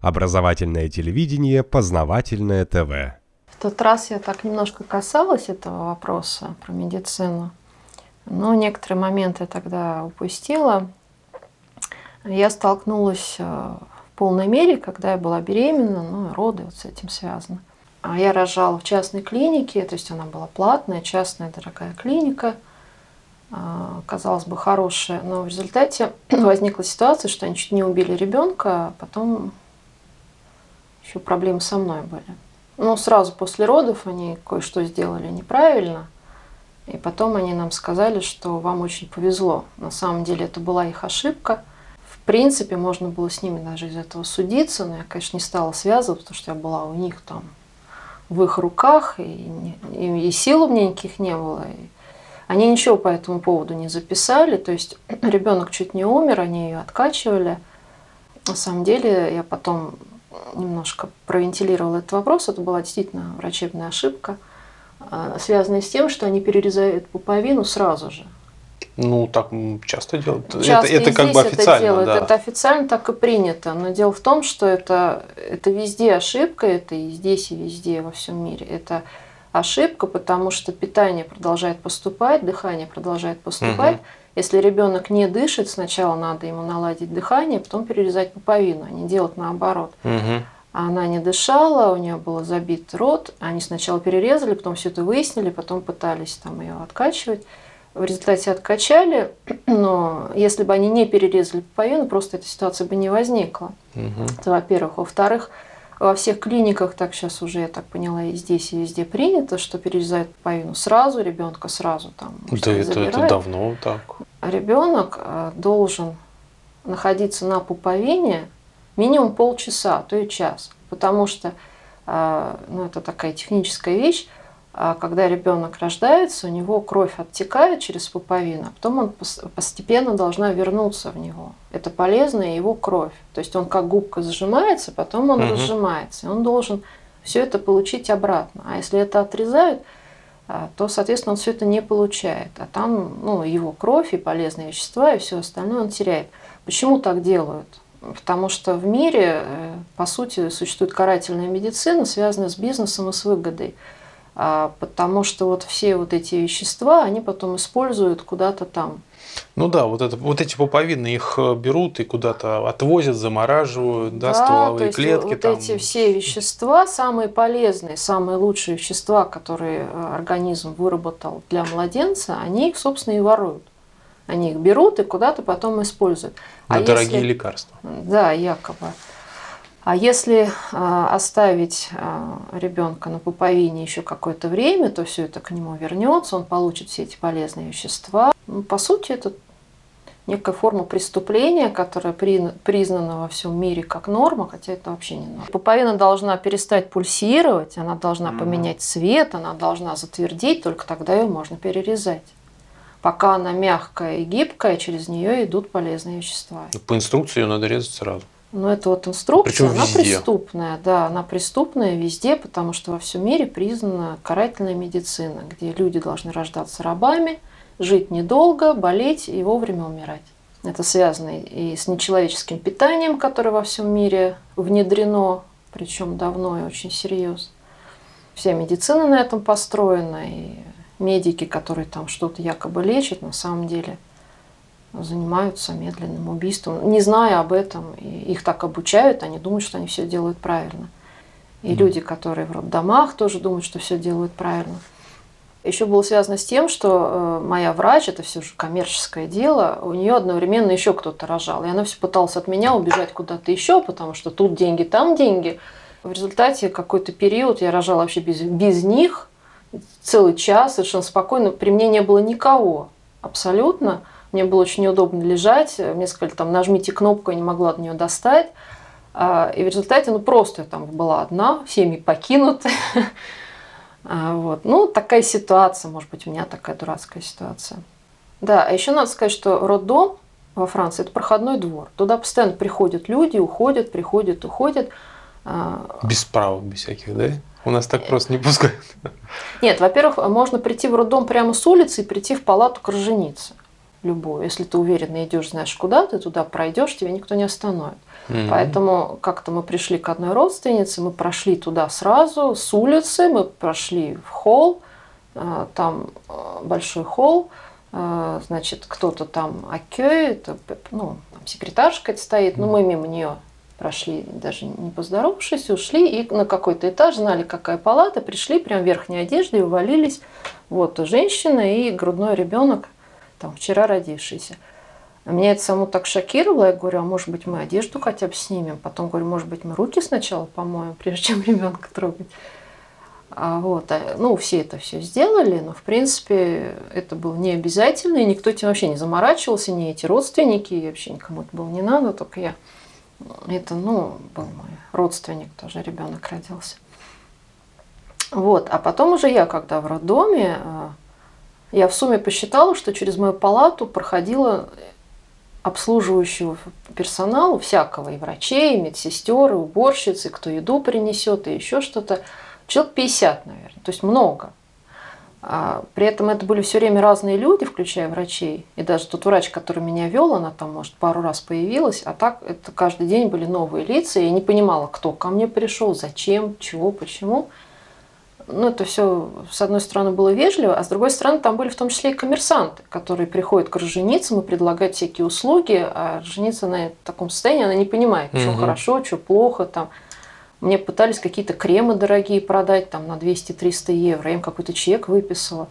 Образовательное телевидение, познавательное ТВ. В тот раз я так немножко касалась этого вопроса про медицину, но некоторые моменты тогда упустила. Я столкнулась э, в полной мере, когда я была беременна, ну и роды вот с этим связаны. А я рожала в частной клинике, то есть она была платная, частная, дорогая клиника, а, казалось бы, хорошая, но в результате возникла ситуация, что они чуть не убили ребенка, а потом еще проблемы со мной были. Ну, сразу после родов они кое-что сделали неправильно, и потом они нам сказали, что вам очень повезло. На самом деле это была их ошибка. В принципе, можно было с ними даже из этого судиться, но я, конечно, не стала связываться, потому что я была у них там в их руках, и, и, и сил у меня никаких не было. И они ничего по этому поводу не записали, то есть ребенок чуть не умер, они ее откачивали. На самом деле я потом немножко провентилировала этот вопрос, это была действительно врачебная ошибка, а, связанная с тем, что они перерезают пуповину сразу же. Ну, так часто делают. Часто это, это как бы официально. Это, делают. Да. это официально так и принято. Но дело в том, что это, это везде ошибка, это и здесь, и везде, во всем мире. Это ошибка, потому что питание продолжает поступать, дыхание продолжает поступать. Угу. Если ребенок не дышит, сначала надо ему наладить дыхание, потом перерезать пуповину, а не делать наоборот. Угу. Она не дышала, у нее был забит рот. Они сначала перерезали, потом все это выяснили, потом пытались там ее откачивать в результате откачали, но если бы они не перерезали пуповину, просто эта ситуация бы не возникла. Угу. Это во-первых. Во-вторых, во всех клиниках, так сейчас уже, я так поняла, и здесь, и везде принято, что перерезают пуповину сразу, ребенка сразу там. Да, это, это давно так. Ребенок э, должен находиться на пуповине минимум полчаса, а то и час. Потому что э, ну, это такая техническая вещь, а когда ребенок рождается, у него кровь оттекает через пуповину, а потом он постепенно должна вернуться в него. Это полезная его кровь. То есть он как губка зажимается, потом он угу. разжимается. И он должен все это получить обратно. А если это отрезают, а, то, соответственно, он все это не получает. А там ну, его кровь и полезные вещества и все остальное он теряет. Почему так делают? Потому что в мире, э, по сути, существует карательная медицина, связанная с бизнесом и с выгодой. А, потому что вот все вот эти вещества, они потом используют куда-то там. Ну да, вот, это, вот эти пуповины их э, берут и куда-то отвозят, замораживают, да, да стволовые то есть клетки. Вот там. эти все вещества, самые полезные, самые лучшие вещества, которые э, организм выработал для младенца, они их, собственно, и воруют. Они их берут и куда-то потом используют. На а дорогие если... лекарства. Да, якобы. А если а, оставить а, ребенка на пуповине еще какое-то время, то все это к нему вернется, он получит все эти полезные вещества. Ну, по сути, это некая форма преступления, которая признана во всем мире как норма, хотя это вообще не норма. Пуповина должна перестать пульсировать, она должна поменять цвет, она должна затвердеть, только тогда ее можно перерезать. Пока она мягкая и гибкая, через нее идут полезные вещества. По инструкции ее надо резать сразу. Но это вот инструкция, Причем она везде. преступная, да, она преступная везде, потому что во всем мире признана карательная медицина, где люди должны рождаться рабами, жить недолго, болеть и вовремя умирать. Это связано и с нечеловеческим питанием, которое во всем мире внедрено, причем давно и очень серьезно. Вся медицина на этом построена, и медики, которые там что-то якобы лечат, на самом деле – занимаются медленным убийством, не зная об этом, и их так обучают, они думают, что они все делают правильно. И mm. люди, которые в роддомах, тоже думают, что все делают правильно. Еще было связано с тем, что э, моя врач, это все же коммерческое дело, у нее одновременно еще кто-то рожал. И она все пыталась от меня убежать куда-то еще, потому что тут деньги, там деньги. В результате какой-то период я рожала вообще без, без них, целый час, совершенно спокойно. При мне не было никого абсолютно. Мне было очень неудобно лежать. Мне сказали, там, нажмите кнопку, я не могла от нее достать. А, и в результате, ну, просто я там была одна, семьи покинуты. А, вот. Ну, такая ситуация, может быть, у меня такая дурацкая ситуация. Да, а еще надо сказать, что роддом во Франции – это проходной двор. Туда постоянно приходят люди, уходят, приходят, уходят. А, без права, без всяких, да? У нас так просто не пускают. Нет, во-первых, можно прийти в роддом прямо с улицы и прийти в палату к роженице. Любую. Если ты уверенно идешь, знаешь куда, ты туда пройдешь, тебя никто не остановит. Mm-hmm. Поэтому как-то мы пришли к одной родственнице, мы прошли туда сразу, с улицы, мы прошли в холл, э, там э, большой холл, э, значит, кто-то там окей, это, ну, там секретаршка стоит, но мы мимо нее прошли, даже не поздоровавшись, ушли и на какой-то этаж, знали, какая палата, пришли прям в верхней одежде и увалились. Вот женщина и грудной ребенок, там вчера родившийся. Меня это само так шокировало. Я говорю, а может быть мы одежду хотя бы снимем? Потом говорю, может быть мы руки сначала помоем, прежде чем ребенка трогать. А вот, а, ну, все это все сделали, но, в принципе, это было не обязательно, и никто этим вообще не заморачивался, ни эти родственники, и вообще никому это было не надо, только я это, ну, был мой родственник, тоже ребенок родился. Вот, а потом уже я, когда в роддоме, э, я в сумме посчитала, что через мою палату проходило обслуживающего персонала всякого, и врачей, и медсестер, и уборщицы, кто еду принесет, и еще что-то. Человек 50, наверное, то есть много. А при этом это были все время разные люди, включая врачей. И даже тот врач, который меня вел, она там, может, пару раз появилась, а так это каждый день были новые лица. И я не понимала, кто ко мне пришел, зачем, чего, почему. Ну, это все, с одной стороны, было вежливо, а с другой стороны, там были в том числе и коммерсанты, которые приходят к роженицам и предлагают всякие услуги, а роженица на таком состоянии, она не понимает, что угу. хорошо, что плохо, там, мне пытались какие-то кремы дорогие продать там на 200-300 евро. Я им какой-то чек выписала.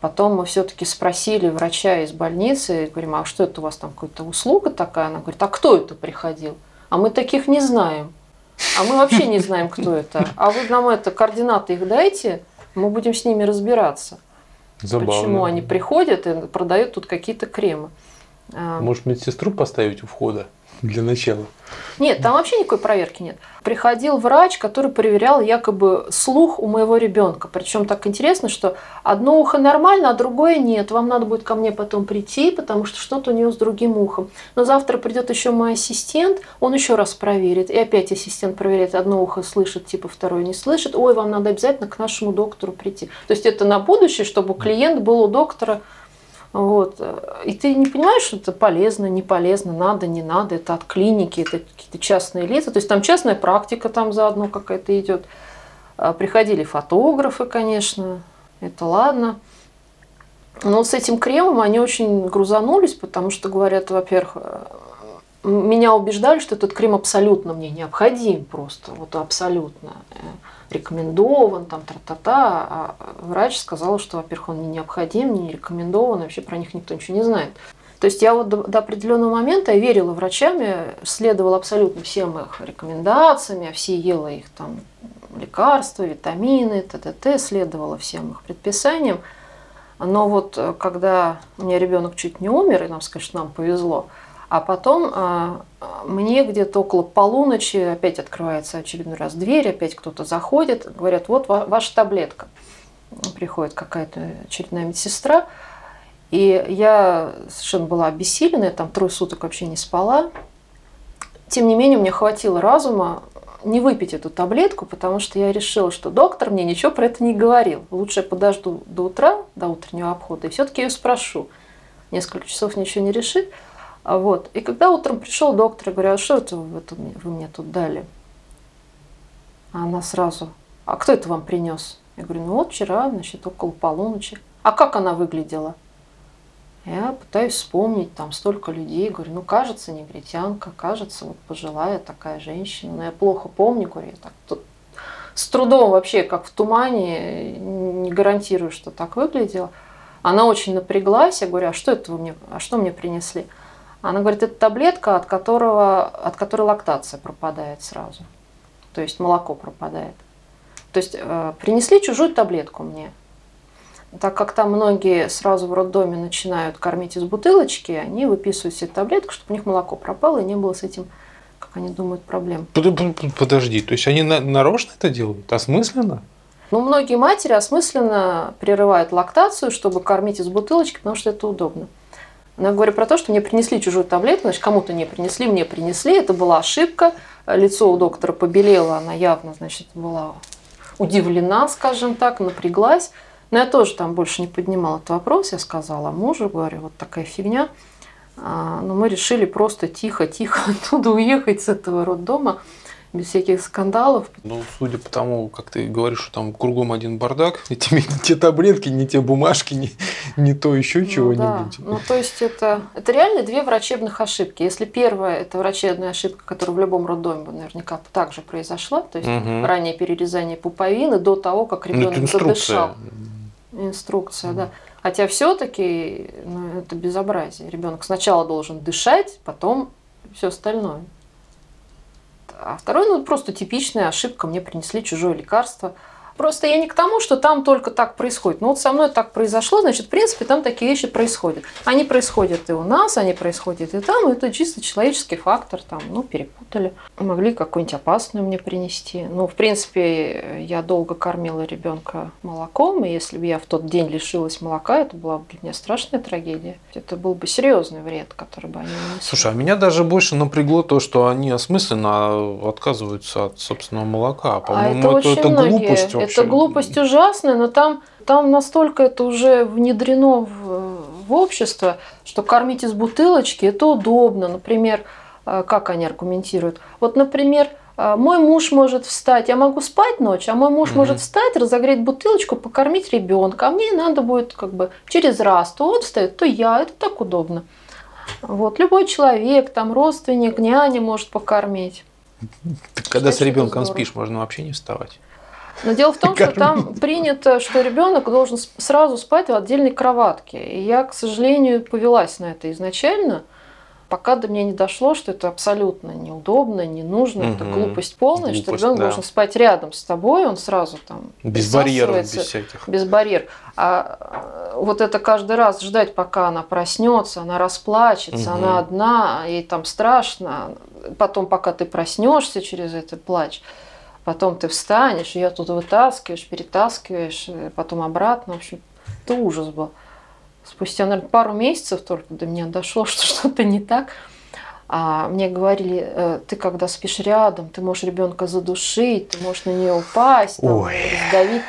Потом мы все-таки спросили врача из больницы, говорим, а что это у вас там какая-то услуга такая? Она говорит, а кто это приходил? А мы таких не знаем. А мы вообще не знаем, кто это. А вы нам это координаты их дайте, мы будем с ними разбираться. Забавно. Почему они приходят и продают тут какие-то кремы. А, Может, медсестру поставить у входа? Для начала. Нет, там вообще никакой проверки нет. Приходил врач, который проверял якобы слух у моего ребенка. Причем так интересно, что одно ухо нормально, а другое нет. Вам надо будет ко мне потом прийти, потому что что-то у нее с другим ухом. Но завтра придет еще мой ассистент, он еще раз проверит. И опять ассистент проверяет, одно ухо слышит, типа второе не слышит. Ой, вам надо обязательно к нашему доктору прийти. То есть это на будущее, чтобы клиент был у доктора вот. И ты не понимаешь, что это полезно, не полезно, надо, не надо. Это от клиники, это какие-то частные лица. То есть там частная практика там заодно какая-то идет. А, приходили фотографы, конечно, это ладно. Но с этим кремом они очень грузанулись, потому что говорят, во-первых, меня убеждали, что этот крем абсолютно мне необходим просто, вот абсолютно рекомендован, там, тра-та-та, а врач сказал, что, во-первых, он не необходим, не рекомендован, вообще про них никто ничего не знает. То есть я вот до, до определенного момента верила врачами, следовала абсолютно всем их рекомендациям, я все ела их там лекарства, витамины, т.т.т., следовала всем их предписаниям. Но вот э, когда у меня ребенок чуть не умер, и нам сказать, что нам повезло, а потом а, мне где-то около полуночи опять открывается очередной раз дверь, опять кто-то заходит, говорят, вот ваша таблетка. Приходит какая-то очередная медсестра, и я совершенно была обессилена, я там трое суток вообще не спала. Тем не менее, мне хватило разума не выпить эту таблетку, потому что я решила, что доктор мне ничего про это не говорил. Лучше я подожду до утра, до утреннего обхода, и все-таки ее спрошу. Несколько часов ничего не решит. А вот. И когда утром пришел доктор, я говорю, а что это вы, это вы мне тут дали? А она сразу, а кто это вам принес? Я говорю, ну вот вчера, значит, около полуночи. А как она выглядела? Я пытаюсь вспомнить, там столько людей, говорю, ну кажется негритянка, кажется вот пожилая такая женщина, но я плохо помню, говорю, я так тут с трудом вообще, как в тумане, не гарантирую, что так выглядело. Она очень напряглась, я говорю, а что это вы мне, а что мне принесли? Она говорит, это таблетка, от, которого, от которой лактация пропадает сразу. То есть молоко пропадает. То есть э, принесли чужую таблетку мне. Так как там многие сразу в роддоме начинают кормить из бутылочки, они выписывают себе таблетку, чтобы у них молоко пропало и не было с этим, как они думают, проблем. Подожди, то есть они нарочно это делают? Осмысленно? Ну, многие матери осмысленно прерывают лактацию, чтобы кормить из бутылочки, потому что это удобно. Но я говорю про то, что мне принесли чужую таблетку, значит, кому-то не принесли, мне принесли, это была ошибка. Лицо у доктора побелело, она явно, значит, была удивлена, скажем так, напряглась. Но я тоже там больше не поднимала этот вопрос. Я сказала мужу, говорю, вот такая фигня. А, но мы решили просто тихо-тихо оттуда уехать с этого роддома без всяких скандалов. Ну, судя по тому, как ты говоришь, что там кругом один бардак, эти, не те таблетки, не те бумажки, не, не то еще Ну чего-нибудь. да. Ну, то есть это, это реально две врачебных ошибки. Если первая – это врачебная ошибка, которая в любом роддоме бы наверняка также произошла, то есть Мгм. раннее перерезание пуповины до того, как Ну, ребенок задышал. Инструкция, да. Хотя все-таки ну, это безобразие. Ребенок сначала должен дышать, потом все остальное. А второй, ну, просто типичная ошибка. Мне принесли чужое лекарство. Просто я не к тому, что там только так происходит. Ну вот со мной так произошло, значит, в принципе, там такие вещи происходят. Они происходят и у нас, они происходят и там. Это чисто человеческий фактор. Там, ну, перепутали. Могли какую-нибудь опасную мне принести. Ну, в принципе, я долго кормила ребенка молоком, и если бы я в тот день лишилась молока, это была бы для меня страшная трагедия. Это был бы серьезный вред, который бы они нанесли. Слушай, а меня даже больше напрягло то, что они осмысленно отказываются от собственного молока. А По-моему, это очень это многие. глупость вообще. Это глупость ужасная, но там, там настолько это уже внедрено в, в общество, что кормить из бутылочки это удобно. Например, э, как они аргументируют? Вот, например, э, мой муж может встать, я могу спать ночью, а мой муж Мгм. может встать, разогреть бутылочку, покормить ребенка, а мне надо будет как бы через раз, то он встает, то я, это так удобно. Вот, любой человек, там родственник, няня может покормить. Ты когда с ребенком спишь, можно вообще не вставать. Но дело в том, что там принято, что ребенок должен сразу спать в отдельной кроватке. И я, к сожалению, повелась на это изначально, пока до меня не дошло, что это абсолютно неудобно, не нужно, это Мгм. глупость полная, что Глупость, ребенок да. должен спать рядом с тобой, он сразу там Без барьеров, без всяких. без барьер. А э, вот это каждый раз ждать, пока она проснется, она расплачется, Мгм. она одна, ей там страшно. Потом, пока ты проснешься через этот плач, потом ты встанешь, ее тут вытаскиваешь, перетаскиваешь, э, потом обратно. В общем, это ужас был. Спустя, наверное, пару месяцев только до меня дошло, что что-то не так. А мне говорили, э, ты когда спишь рядом, ты можешь ребенка задушить, ты можешь на нее упасть, там, Ой. раздавить.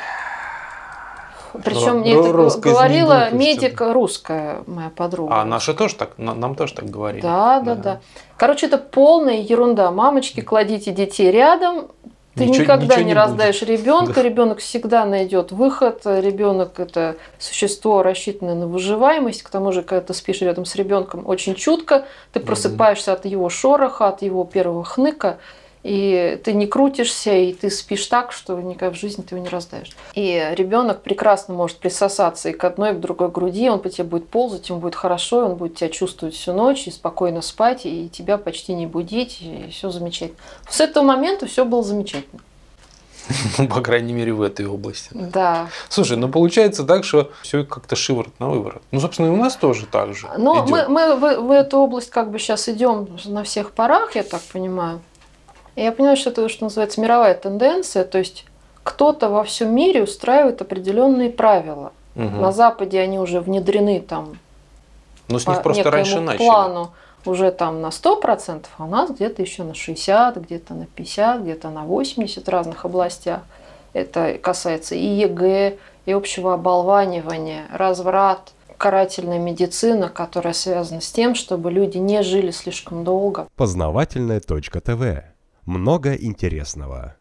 Причем мне это говорила глупости. медик русская, моя подруга. А наши тоже так, на- нам тоже так говорили. Да, да, да. Короче, это полная ерунда. Мамочки, кладите детей рядом. Ты Ничего- никогда ничего не, не раздаешь ребенка, Да. ребенок всегда найдет выход. Ребенок это существо, рассчитанное на выживаемость. К тому же, когда ты спишь рядом с ребенком, очень чутко, ты просыпаешься от его шороха, от его первого хныка, и ты не крутишься, и ты спишь так, что никогда в жизни ты его не раздаешь. И ребенок прекрасно может присосаться и к одной, и к другой груди, он по тебе будет ползать, ему будет хорошо, он будет тебя чувствовать всю ночь и спокойно спать, и тебя почти не будить, и все замечательно. С этого момента все было замечательно. Ну, по крайней мере, в этой области. Да. Слушай, ну получается так, что все как-то шиворот на выворот. Ну, собственно, и у нас тоже так же. Но идет. мы, мы в, в эту область как бы сейчас идем на всех парах, я так понимаю. И я понимаю, что это, что называется, мировая тенденция, то есть кто-то во всем мире устраивает определенные правила. Мгм. На Западе они уже внедрены там Ну, с по них просто раньше начали. плану уже там на 100%, а у нас где-то еще на 60, где-то на 50, где-то на 80 в разных областях. Это касается и ЕГЭ, и общего оболванивания, разврат, карательная медицина, которая связана с тем, чтобы люди не жили слишком долго. Познавательная точка ТВ. Много интересного.